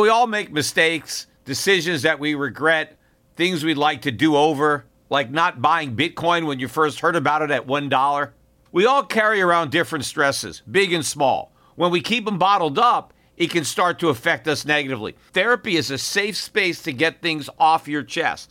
We all make mistakes, decisions that we regret, things we'd like to do over, like not buying Bitcoin when you first heard about it at $1. We all carry around different stresses, big and small. When we keep them bottled up, it can start to affect us negatively. Therapy is a safe space to get things off your chest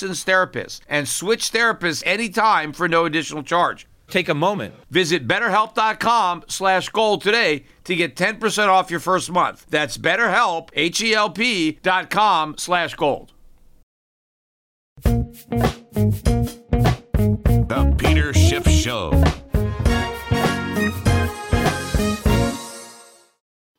therapist and switch therapists anytime for no additional charge. Take a moment. Visit betterhelp.com slash gold today to get 10% off your first month. That's betterhelp, H-E-L-P dot com slash gold. The Peter Schiff Show.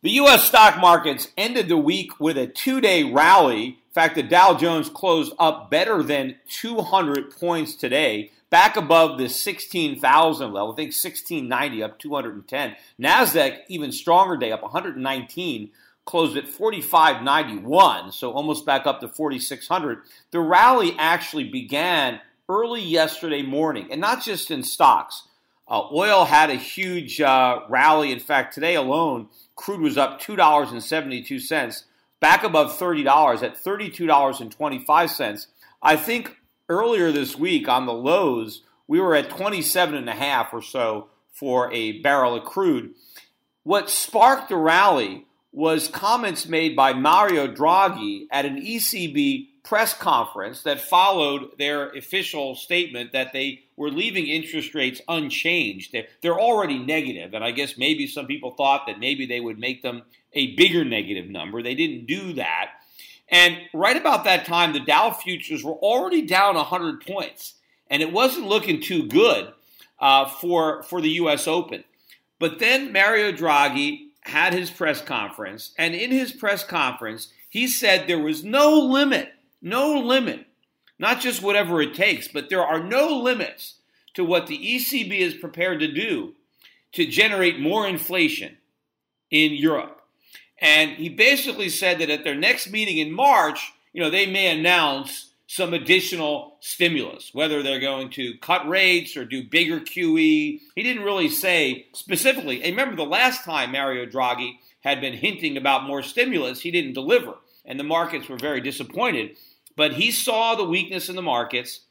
The U.S. stock markets ended the week with a two-day rally. In fact, the Dow Jones closed up better than 200 points today back above the 16,000 level. I think 1690 up 210. Nasdaq even stronger day up 119 closed at 4591, so almost back up to 4600. The rally actually began early yesterday morning, and not just in stocks. Uh, oil had a huge uh, rally. In fact, today alone, crude was up $2.72, back above $30 at $32.25. I think earlier this week on the lows, we were at 27 and a or so for a barrel of crude. What sparked the rally was comments made by Mario Draghi at an ECB press conference that followed their official statement that they were leaving interest rates unchanged. They're, already negative, and I guess maybe some people thought that maybe they would make them a bigger negative number. They didn't do that. And right about that time, the Dow futures were already down 100 points, and it wasn't looking too good uh, for for the U.S. Open. But then Mario Draghi had his press conference, and in his press conference, he said there was no limit, no limit, not just whatever it takes, but there are no limits to what the ECB is prepared to do to generate more inflation in Europe. And he basically said that at their next meeting in March, you know, they may announce some additional stimulus, whether they're going to cut rates or do bigger QE. He didn't really say specifically. And remember, the last time Mario Draghi had been hinting about more stimulus, he didn't deliver, and the markets were very disappointed. But he saw the weakness in the markets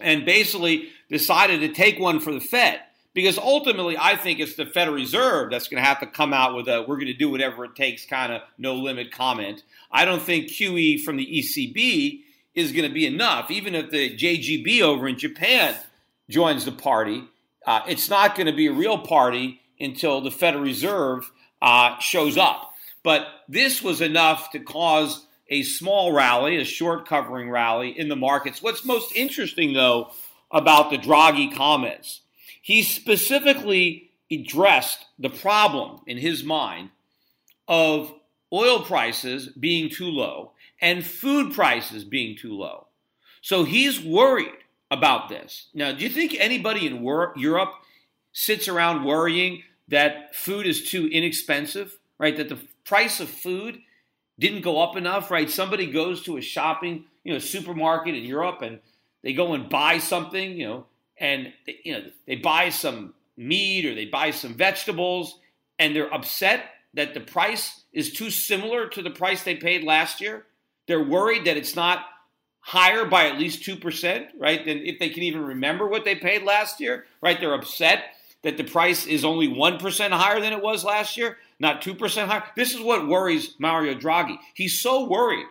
and basically decided to take one for the Fed because ultimately I think it's the Federal Reserve that's going to have to come out with a we're going to do whatever it takes kind of no limit comment. I don't think QE from the ECB is going to be enough. Even if the JGB over in Japan joins the party, uh, it's not going to be a real party until the Federal Reserve uh, shows up. But this was enough to cause a small rally, a short covering rally in the markets. What's most interesting, though, about the Draghi comments he specifically addressed the problem in his mind of oil prices being too low and food prices being too low. So he's worried about this. Now, do you think anybody in wor- Europe sits around worrying that food is too inexpensive, right? That the price of food didn't go up enough, right? Somebody goes to a shopping, you know, supermarket in Europe and they go and buy something, you know, and they, you know they buy some meat or they buy some vegetables and they're upset that the price is too similar to the price they paid last year. They're worried that it's not higher by at least 2%, right? Than if they can even remember what they paid last year, right? They're upset that the price is only 1% higher than it was last year, not 2% higher. This is what worries Mario Draghi. He's so worried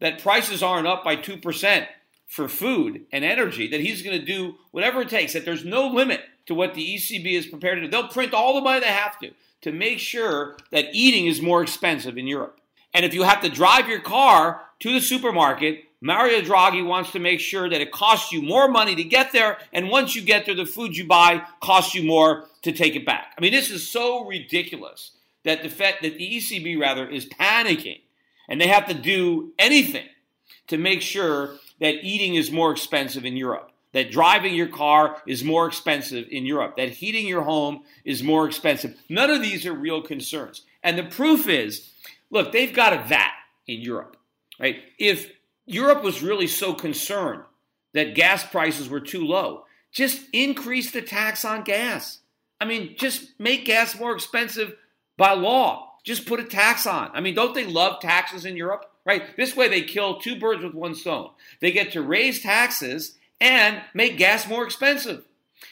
that prices aren't up by 2% for food and energy that he's going to do whatever it takes, that there's no limit to what the ECB is prepared to do. They'll print all the money they have to to make sure that eating is more expensive in Europe. And if you have to drive your car to the supermarket, Mario Draghi wants to make sure that it costs you more money to get there, and once you get there, the food you buy costs you more to take it back. I mean, this is so ridiculous that the Fed, that the ECB rather, is panicking, and they have to do anything to make sure that eating is more expensive in Europe, that driving your car is more expensive in Europe, that heating your home is more expensive. None of these are real concerns. And the proof is look, they've got a VAT in Europe, right? If Europe was really so concerned that gas prices were too low, just increase the tax on gas. I mean, just make gas more expensive by law. Just put a tax on. I mean, don't they love taxes in Europe? right? This way they kill two birds with one stone. They get to raise taxes and make gas more expensive.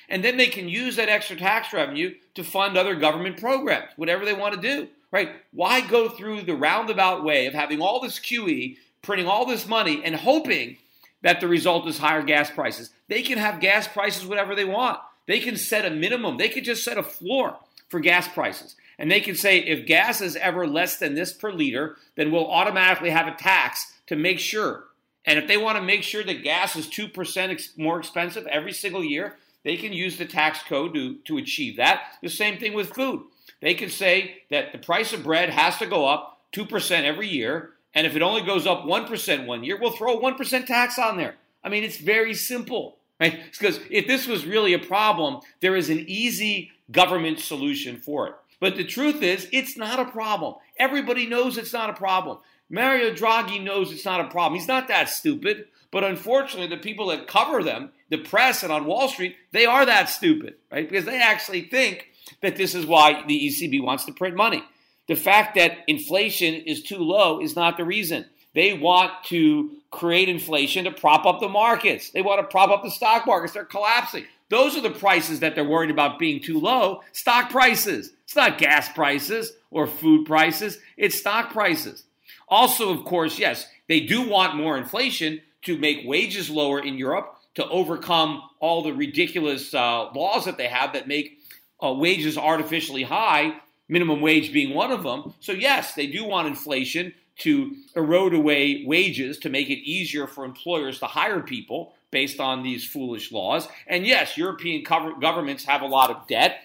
And then they can use that extra tax revenue to fund other government programs, whatever they want to do, right? Why go through the roundabout way of having all this QE, printing all this money, and hoping that the result is higher gas prices? They can have gas prices whatever they want. They can set a minimum, they could just set a floor for gas prices. And they can say if gas is ever less than this per liter, then we'll automatically have a tax to make sure. And if they want to make sure that gas is 2% ex- more expensive every single year, they can use the tax code to, to achieve that. The same thing with food. They can say that the price of bread has to go up 2% every year. And if it only goes up 1% one year, we'll throw a 1% tax on there. I mean, it's very simple. Right? Because if this was really a problem, there is an easy government solution for it. But the truth is, it's not a problem. Everybody knows it's not a problem. Mario Draghi knows it's not a problem. He's not that stupid. But unfortunately, the people that cover them, the press and on Wall Street, they are that stupid, right? Because they actually think that this is why the ECB wants to print money. The fact that inflation is too low is not the reason. They want to create inflation to prop up the markets. They want to prop up the stock markets. They're collapsing. Those are the prices that they're worried about being too low stock prices. It's not gas prices or food prices, it's stock prices. Also, of course, yes, they do want more inflation to make wages lower in Europe to overcome all the ridiculous uh, laws that they have that make uh, wages artificially high, minimum wage being one of them. So, yes, they do want inflation to erode away wages to make it easier for employers to hire people based on these foolish laws. And yes, European governments have a lot of debt,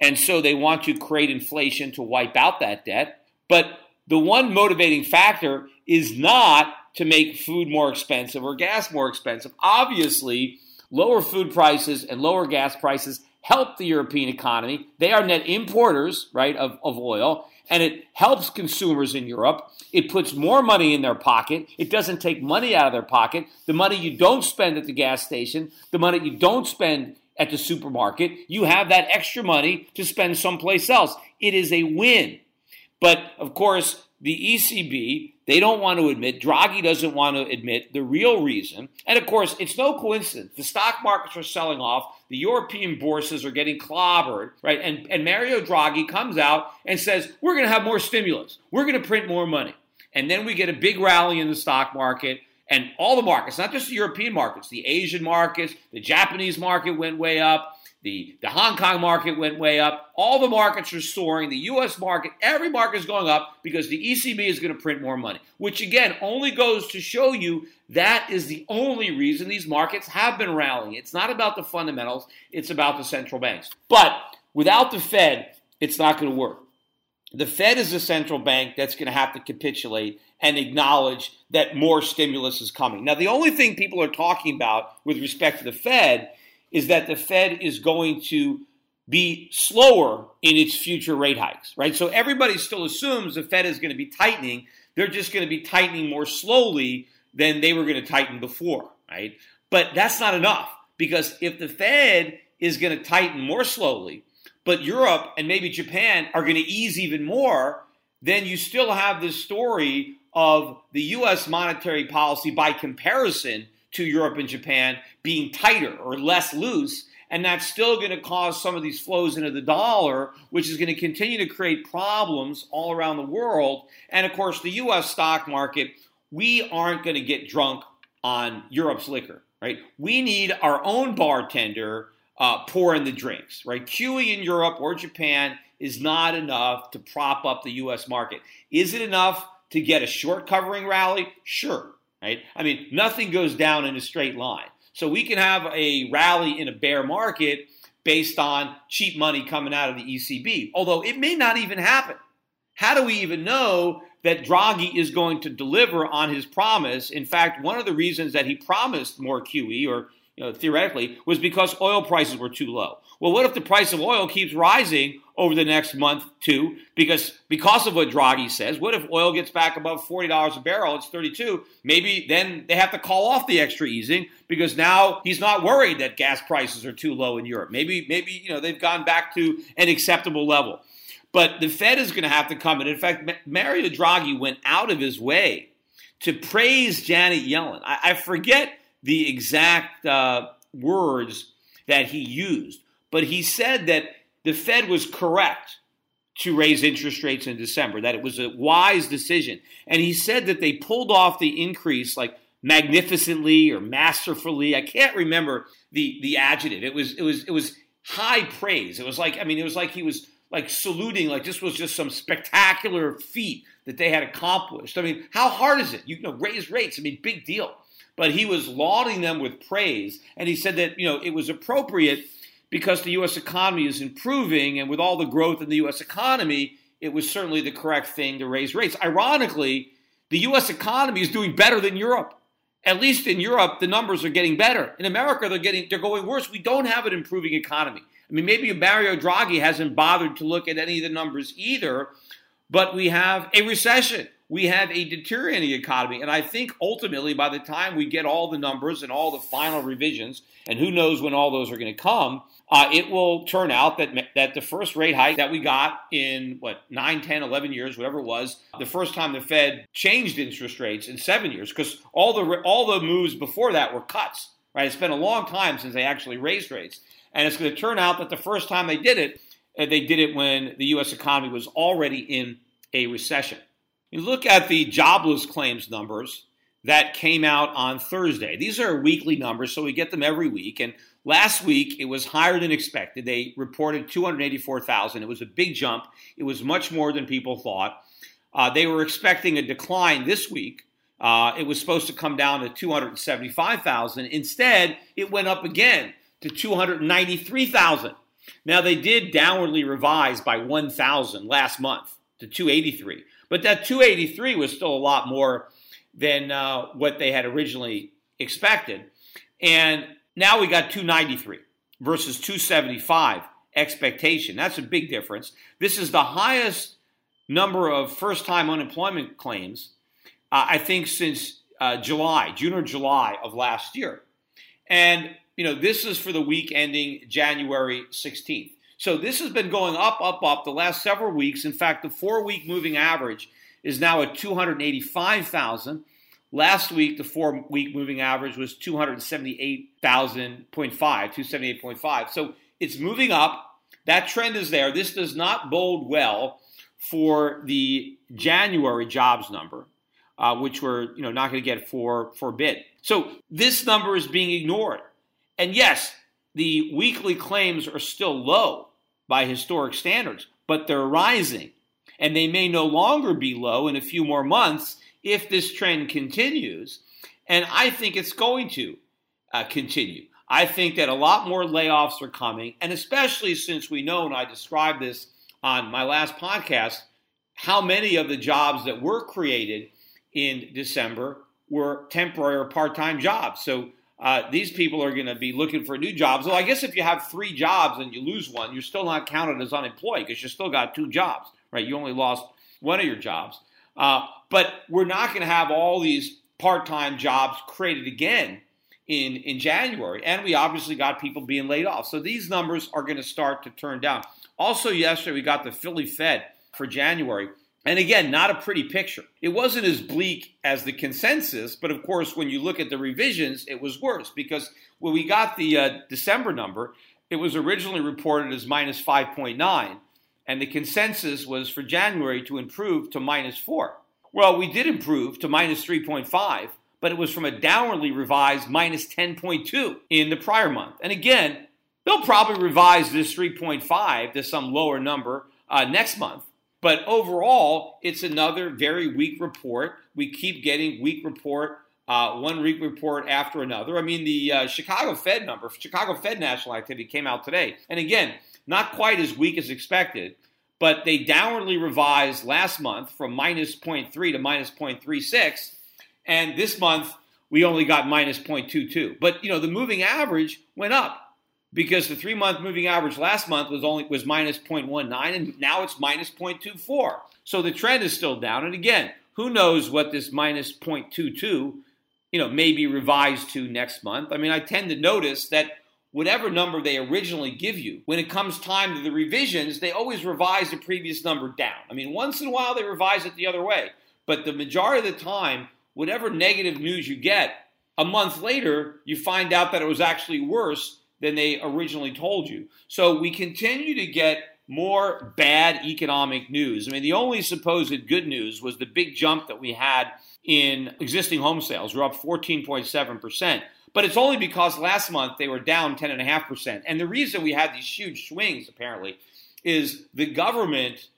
and so they want to create inflation to wipe out that debt. But the one motivating factor is not to make food more expensive or gas more expensive. Obviously, lower food prices and lower gas prices help the European economy. They are net importers, right, of, of oil and it helps consumers in Europe. It puts more money in their pocket. It doesn't take money out of their pocket. The money you don't spend at the gas station, the money you don't spend at the supermarket, you have that extra money to spend someplace else. It is a win. But of course, the ECB, they don't want to admit, Draghi doesn't want to admit the real reason. And of course, it's no coincidence. The stock markets are selling off, the European bourses are getting clobbered, right? And, and Mario Draghi comes out and says, We're going to have more stimulus, we're going to print more money. And then we get a big rally in the stock market. And all the markets, not just the European markets, the Asian markets, the Japanese market went way up. The, the Hong Kong market went way up. All the markets are soaring. The US market, every market is going up because the ECB is going to print more money, which again only goes to show you that is the only reason these markets have been rallying. It's not about the fundamentals, it's about the central banks. But without the Fed, it's not going to work. The Fed is a central bank that's going to have to capitulate and acknowledge that more stimulus is coming. Now, the only thing people are talking about with respect to the Fed is that the Fed is going to be slower in its future rate hikes, right? So everybody still assumes the Fed is going to be tightening. They're just going to be tightening more slowly than they were going to tighten before, right? But that's not enough because if the Fed is going to tighten more slowly, but Europe and maybe Japan are going to ease even more, then you still have this story of the US monetary policy by comparison to Europe and Japan being tighter or less loose and that's still going to cause some of these flows into the dollar, which is going to continue to create problems all around the world. And of course, the US stock market, we aren't going to get drunk on Europe's liquor, right? We need our own bartender uh, pouring the drinks, right? QE in Europe or Japan is not enough to prop up the US market. Is it enough to get a short covering rally? Sure, right? I mean, nothing goes down in a straight line. So we can have a rally in a bear market based on cheap money coming out of the ECB, although it may not even happen. How do we even know that Draghi is going to deliver on his promise? In fact, one of the reasons that he promised more QE, or you know, theoretically, was because oil prices were too low. Well, what if the price of oil keeps rising over the next month too? Because because of what Draghi says, what if oil gets back above forty dollars a barrel? It's thirty two. Maybe then they have to call off the extra easing because now he's not worried that gas prices are too low in Europe. Maybe maybe you know they've gone back to an acceptable level. But the Fed is going to have to come in. In fact, Mario Draghi went out of his way to praise Janet Yellen. I, I forget the exact uh, words that he used, but he said that the Fed was correct to raise interest rates in December, that it was a wise decision. And he said that they pulled off the increase like magnificently or masterfully. I can't remember the the adjective. It was it was it was high praise. It was like I mean it was like he was like saluting like this was just some spectacular feat that they had accomplished. I mean, how hard is it? You know, raise rates. I mean, big deal but he was lauding them with praise. And he said that, you know, it was appropriate because the U.S. economy is improving, and with all the growth in the U.S. economy, it was certainly the correct thing to raise rates. Ironically, the U.S. economy is doing better than Europe. At least in Europe, the numbers are getting better. In America, they're getting they're going worse. We don't have an improving economy. I mean, maybe Mario Draghi hasn't bothered to look at any of the numbers either, but we have a recession we have a deteriorating economy. And I think ultimately, by the time we get all the numbers and all the final revisions, and who knows when all those are going to come, uh, it will turn out that that the first rate hike that we got in what 9 10 11 years whatever it was the first time the fed changed interest rates in 7 years because all the all the moves before that were cuts right it's been a long time since they actually raised rates and it's going to turn out that the first time they did it uh, they did it when the US economy was already in a recession you look at the jobless claims numbers that came out on Thursday. These are weekly numbers, so we get them every week. And last week it was higher than expected. They reported 284,000. It was a big jump. It was much more than people thought. Uh, they were expecting a decline this week. Uh, it was supposed to come down to 275,000. Instead, it went up again to 293,000. Now, they did downwardly revise by 1,000 last month to 283. But that 283 was still a lot more than uh, what they had originally expected. And now we got 293 versus 275 expectation. That's a big difference. This is the highest number of first time unemployment claims, uh, I think, since uh, July, June or July of last year. And, you know, this is for the week ending January 16th. So this has been going up, up, up the last several weeks. In fact, the four week moving average is now at 285,000. Last week, the four week moving average was 278,000.5, 278.5. So it's moving up. That trend is there. This does not bode well for the January jobs number, uh, which we're you know not going to get for for a bit. So this number is being ignored. And yes, the weekly claims are still low by historic standards, but they're rising. And they may no longer be low in a few more months if this trend continues. And I think it's going to uh, continue. I think that a lot more layoffs are coming, and especially since we know, and I described this on my last podcast, how many of the jobs that were created in December were temporary or part time jobs. So uh, these people are going to be looking for new jobs. Well, I guess if you have three jobs and you lose one, you're still not counted as unemployed because you still got two jobs, right? You only lost one of your jobs. Uh, but we're not going to have all these part-time jobs created again in in January, and we obviously got people being laid off. So these numbers are going to start to turn down. Also, yesterday we got the Philly Fed for January. And again, not a pretty picture. It wasn't as bleak as the consensus, but of course, when you look at the revisions, it was worse because when we got the uh, December number, it was originally reported as minus 5.9, and the consensus was for January to improve to minus 4. Well, we did improve to minus 3.5, but it was from a downwardly revised minus 10.2 in the prior month. And again, they'll probably revise this 3.5 to some lower number uh, next month. But overall, it's another very weak report. We keep getting weak report, uh, one weak report after another. I mean, the uh, Chicago Fed number, Chicago Fed national activity came out today. And again, not quite as weak as expected, but they downwardly revised last month from minus 0.3 to minus 0.36. And this month, we only got minus 0.22. But, you know, the moving average went up because the three month moving average last month was only was minus 0.19 and now it's minus 0.24 so the trend is still down and again who knows what this minus 0.22 you know may be revised to next month i mean i tend to notice that whatever number they originally give you when it comes time to the revisions they always revise the previous number down i mean once in a while they revise it the other way but the majority of the time whatever negative news you get a month later you find out that it was actually worse than they originally told you. So we continue to get more bad economic news. I mean, the only supposed good news was the big jump that we had in existing home sales. We're up 14.7%. But it's only because last month they were down 10.5%. And the reason we had these huge swings, apparently, is the government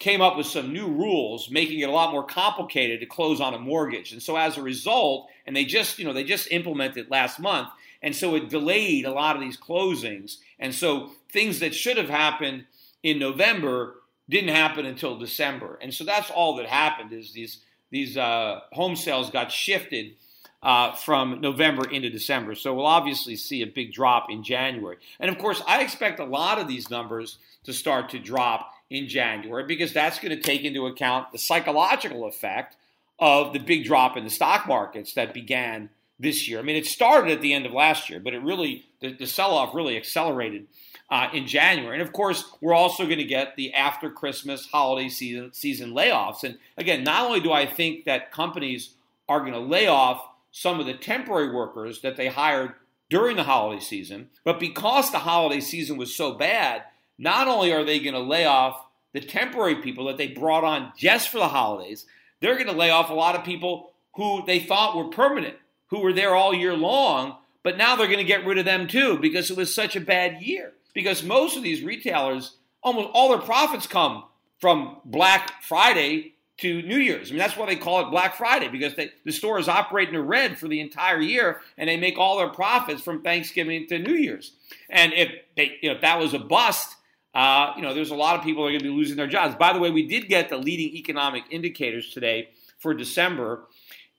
came up with some new rules making it a lot more complicated to close on a mortgage. And so as a result, and they just, you know, they just implemented last month, and so it delayed a lot of these closings. And so things that should have happened in November didn't happen until December. And so that's all that happened is these these uh, home sales got shifted uh, from November into December. So we'll obviously see a big drop in January. And of course, I expect a lot of these numbers to start to drop in January because that's going to take into account the psychological effect of the big drop in the stock markets that began this year. I mean, it started at the end of last year, but it really, the, the sell off really accelerated uh, in January. And of course, we're also going to get the after Christmas holiday season, season layoffs. And again, not only do I think that companies are going to lay off some of the temporary workers that they hired during the holiday season, but because the holiday season was so bad, not only are they going to lay off the temporary people that they brought on just for the holidays, they're going to lay off a lot of people who they thought were permanent who were there all year long, but now they're going to get rid of them too because it was such a bad year. Because most of these retailers, almost all their profits come from Black Friday to New Year's. I mean, that's why they call it Black Friday because they, the store is operating in red for the entire year, and they make all their profits from Thanksgiving to New Year's. And if they, you know, if that was a bust, uh, you know, there's a lot of people that are going to be losing their jobs. By the way, we did get the leading economic indicators today for December,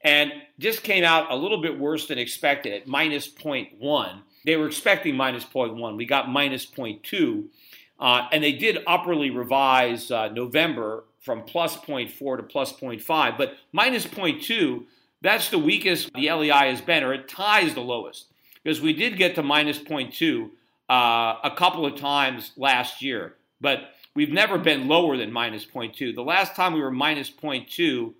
and just came out a little bit worse than expected at minus 0.1. They were expecting minus 0.1. We got minus 0.2. Uh, and they did upwardly revise uh, November from plus 0.4 to plus 0.5. But minus 0.2, that's the weakest the LEI has been, or it ties the lowest. Because we did get to minus 0.2 uh, a couple of times last year. But we've never been lower than minus 0.2. The last time we were minus 0.2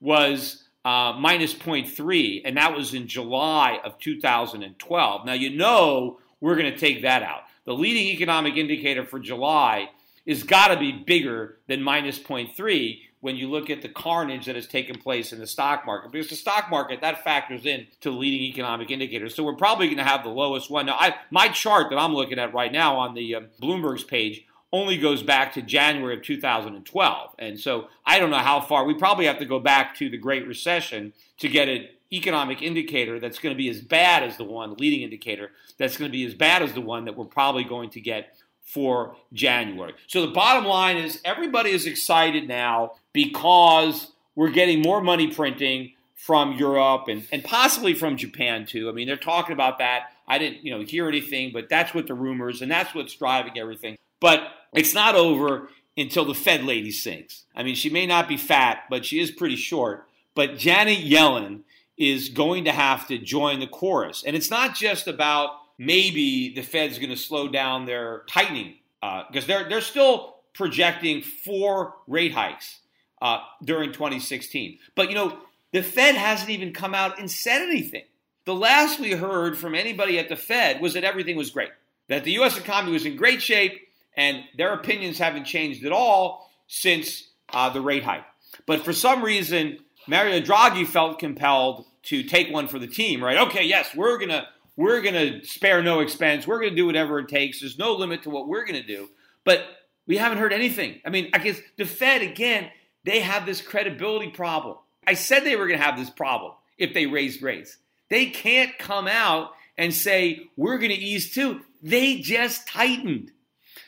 was uh, minus 0.3, and that was in July of 2012. Now, you know we're going to take that out. The leading economic indicator for July is got to be bigger than minus 0.3 when you look at the carnage that has taken place in the stock market. Because the stock market, that factors in to leading economic indicators. So we're probably going to have the lowest one. Now, I, my chart that I'm looking at right now on the um, Bloomberg's page only goes back to January of 2012. And so I don't know how far. We probably have to go back to the Great Recession to get an economic indicator that's going to be as bad as the one, leading indicator, that's going to be as bad as the one that we're probably going to get for January. So the bottom line is everybody is excited now because we're getting more money printing from Europe and, and possibly from Japan too. I mean, they're talking about that. I didn't, you know, hear anything, but that's what the rumors and that's what's driving everything. But it's not over until the Fed lady sings. I mean, she may not be fat, but she is pretty short. But Janet Yellen is going to have to join the chorus. And it's not just about maybe the Fed's going to slow down their tightening because uh, they're they're still projecting four rate hikes uh, during 2016. But you know, the Fed hasn't even come out and said anything. The last we heard from anybody at the Fed was that everything was great, that the U.S. economy was in great shape, and their opinions haven't changed at all since uh, the rate hike. But for some reason, Mario Draghi felt compelled to take one for the team. Right? Okay, yes, we're gonna we're gonna spare no expense. We're gonna do whatever it takes. There's no limit to what we're gonna do. But we haven't heard anything. I mean, I guess the Fed again, they have this credibility problem. I said they were to have this problem if they raised rates. They can't come out and say, we're to ease too. They just tightened.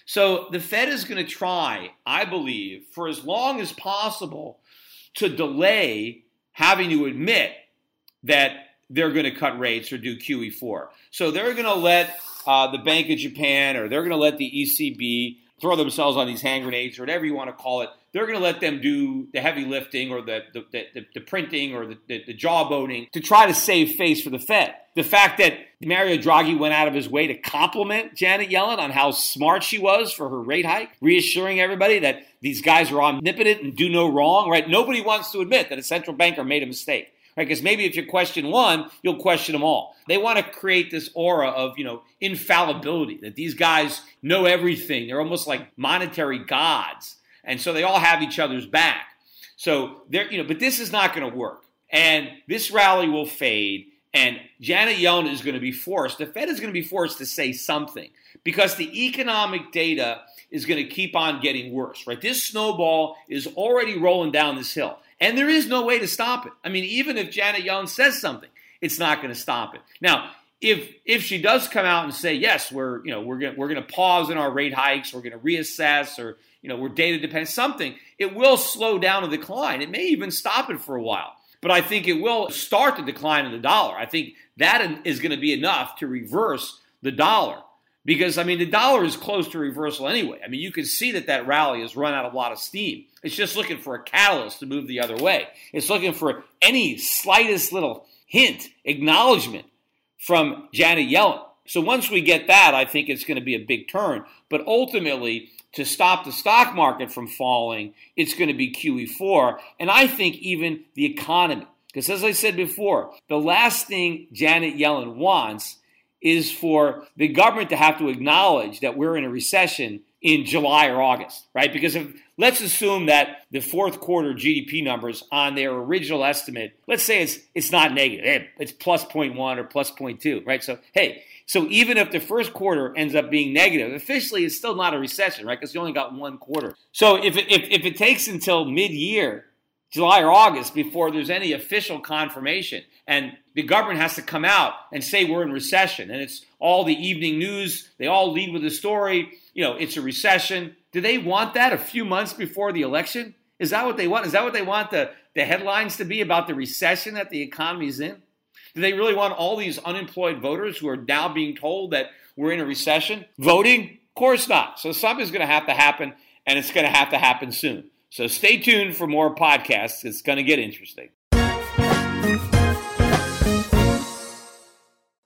So the Fed is to try, I believe, for as long as possible to delay having to admit that they're going to cut rates or do QE4. So they're going to let uh, the Bank of Japan or they're going to let the ECB throw themselves on these hand grenades or whatever you want to call it. They're going to let them do the heavy lifting or the, the, the, the printing or the, the, the jawboning to try to save face for the Fed. The fact that Mario Draghi went out of his way to compliment Janet Yellen on how smart she was for her rate hike, reassuring everybody that these guys are omnipotent and do no wrong, right? Nobody wants to admit that a central banker made a mistake right? Because maybe if you question one, you'll question them all. They want to create this aura of, you know, infallibility, that these guys know everything. They're almost like monetary gods. And so they all have each other's back. So they're, you know, but this is not going to work. And this rally will fade. And Janet Yellen is going to be forced, the Fed is going to be forced to say something because the economic data is going to keep on getting worse, right? This snowball is already rolling down this hill. And there is no way to stop it. I mean, even if Janet Yellen says something, it's not going to stop it. Now, if if she does come out and say yes, we're you know we're gonna, we're going to pause in our rate hikes, we're going to reassess, or you know we're data dependent, something, it will slow down the decline. It may even stop it for a while, but I think it will start the decline in the dollar. I think that is going to be enough to reverse the dollar. Because, I mean, the dollar is close to reversal anyway. I mean, you can see that that rally has run out of a lot of steam. It's just looking for a catalyst to move the other way. It's looking for any slightest little hint, acknowledgement from Janet Yellen. So once we get that, I think it's going to be a big turn. But ultimately, to stop the stock market from falling, it's going to be QE4. And I think even the economy. Because as I said before, the last thing Janet Yellen wants is for the government to have to acknowledge that we're in a recession in July or August, right? Because if, let's assume that the fourth quarter GDP numbers on their original estimate, let's say it's it's not negative, it's plus 0.1 or plus 0.2, right? So hey, so even if the first quarter ends up being negative, officially it's still not a recession, right? Because you only got one quarter. So if if, if it takes until mid-year July or August before there's any official confirmation. And the government has to come out and say we're in recession. And it's all the evening news. They all lead with the story. You know, it's a recession. Do they want that a few months before the election? Is that what they want? Is that what they want the, the headlines to be about the recession that the economy's in? Do they really want all these unemployed voters who are now being told that we're in a recession voting? Of course not. So something's going to have to happen, and it's going to have to happen soon. So stay tuned for more podcasts. It's going to get interesting.